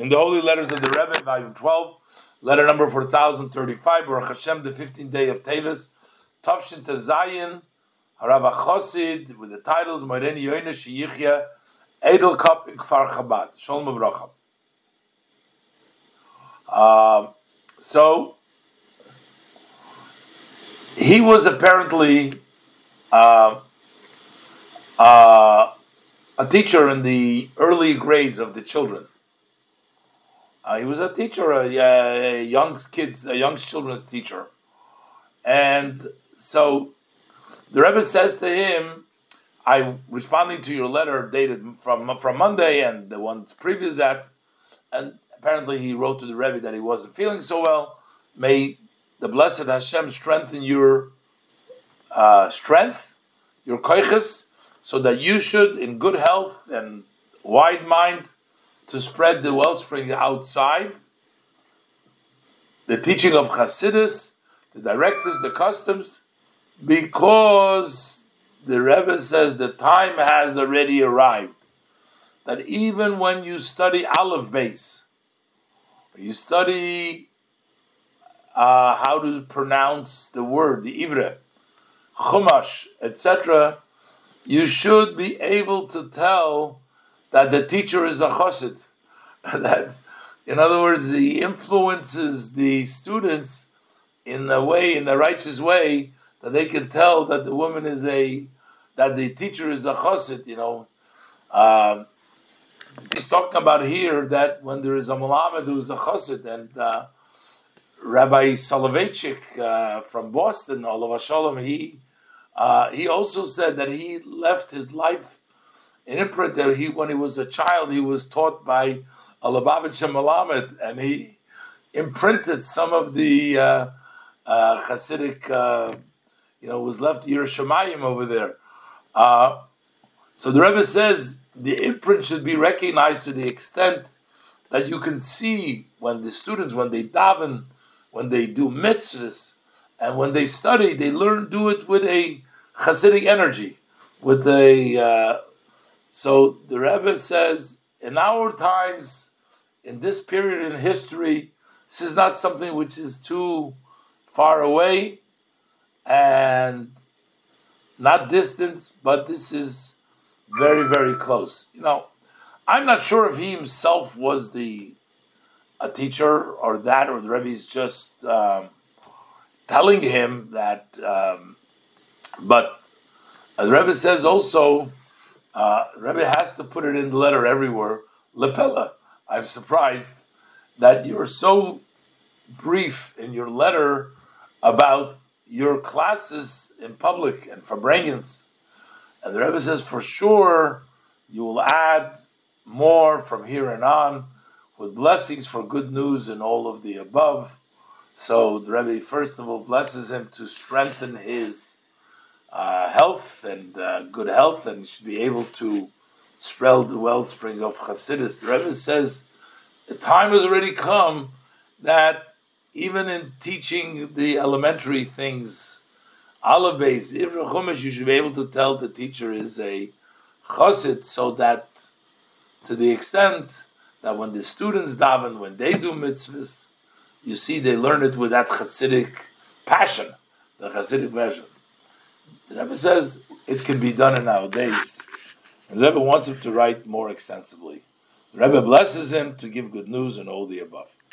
in the Holy Letters of the Rebbe, volume 12, letter number 4035, Baruch Hashem, the 15th day of Tevis, Tavshin Tezayin, Harav Chosid, with the titles, Moireni Yoina Sheyichya, Edelkopf in Kfar Chabad. Shalom Avrocha. Uh, so, he was apparently uh, uh, a teacher in the early grades of the children. Uh, he was a teacher, a, a young kids, a young children's teacher, and so the Rebbe says to him, "I responding to your letter dated from from Monday and the ones previous that, and apparently he wrote to the Rebbe that he wasn't feeling so well. May the blessed Hashem strengthen your uh, strength, your koiches, so that you should, in good health and wide mind." To spread the wellspring outside, the teaching of Hasidus, the directives, the customs, because the Rebbe says the time has already arrived. That even when you study Aleph Beis, you study uh, how to pronounce the word, the Ivre, Chumash, etc., you should be able to tell that the teacher is a chosid. that, in other words, he influences the students in a way, in a righteous way, that they can tell that the woman is a, that the teacher is a chosid. You know, um, he's talking about here that when there is a Melamed who's a chosid and. Uh, Rabbi Soloveitchik uh, from Boston, Alav Hashalom, he uh, he also said that he left his life an imprint that he, when he was a child, he was taught by a Lubavitcher Malamed, and he imprinted some of the uh, uh, Hasidic, uh, you know, was left Yerushalayim over there. Uh, so the Rebbe says the imprint should be recognized to the extent that you can see when the students, when they daven, when they do mitzvahs, and when they study, they learn do it with a Hasidic energy, with a uh, so the Rebbe says, in our times, in this period in history, this is not something which is too far away and not distant, but this is very, very close. You know, I'm not sure if he himself was the a teacher or that, or the Rebbe is just um, telling him that. Um, but the Rebbe says also uh, Rebbe has to put it in the letter everywhere. Lepella. I'm surprised that you're so brief in your letter about your classes in public and Farbrengens. And the Rebbe says, for sure, you will add more from here and on with blessings for good news and all of the above. So the Rebbe, first of all, blesses him to strengthen his uh, health and uh, good health, and should be able to spread the wellspring of Hasidus. The Rebbe says the time has already come that even in teaching the elementary things, Alabes, Ivra Chumash, you should be able to tell the teacher is a Chassid so that to the extent that when the students daven, when they do mitzvahs, you see they learn it with that Hasidic passion, the Hasidic passion. The Rebbe says it can be done in nowadays. And the Rebbe wants him to write more extensively. The Rebbe blesses him to give good news and all the above.